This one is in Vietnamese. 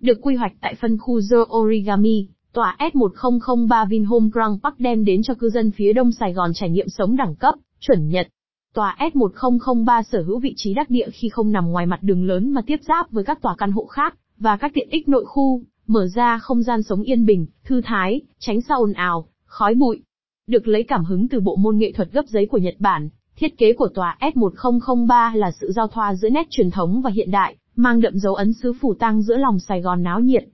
Được quy hoạch tại phân khu The Origami, tòa S1003 Vinhome Grand Park đem đến cho cư dân phía đông Sài Gòn trải nghiệm sống đẳng cấp, chuẩn Nhật. Tòa S1003 sở hữu vị trí đắc địa khi không nằm ngoài mặt đường lớn mà tiếp giáp với các tòa căn hộ khác, và các tiện ích nội khu, mở ra không gian sống yên bình, thư thái, tránh xa ồn ào, khói bụi. Được lấy cảm hứng từ bộ môn nghệ thuật gấp giấy của Nhật Bản, thiết kế của tòa S1003 là sự giao thoa giữa nét truyền thống và hiện đại, mang đậm dấu ấn xứ phủ tang giữa lòng Sài Gòn náo nhiệt.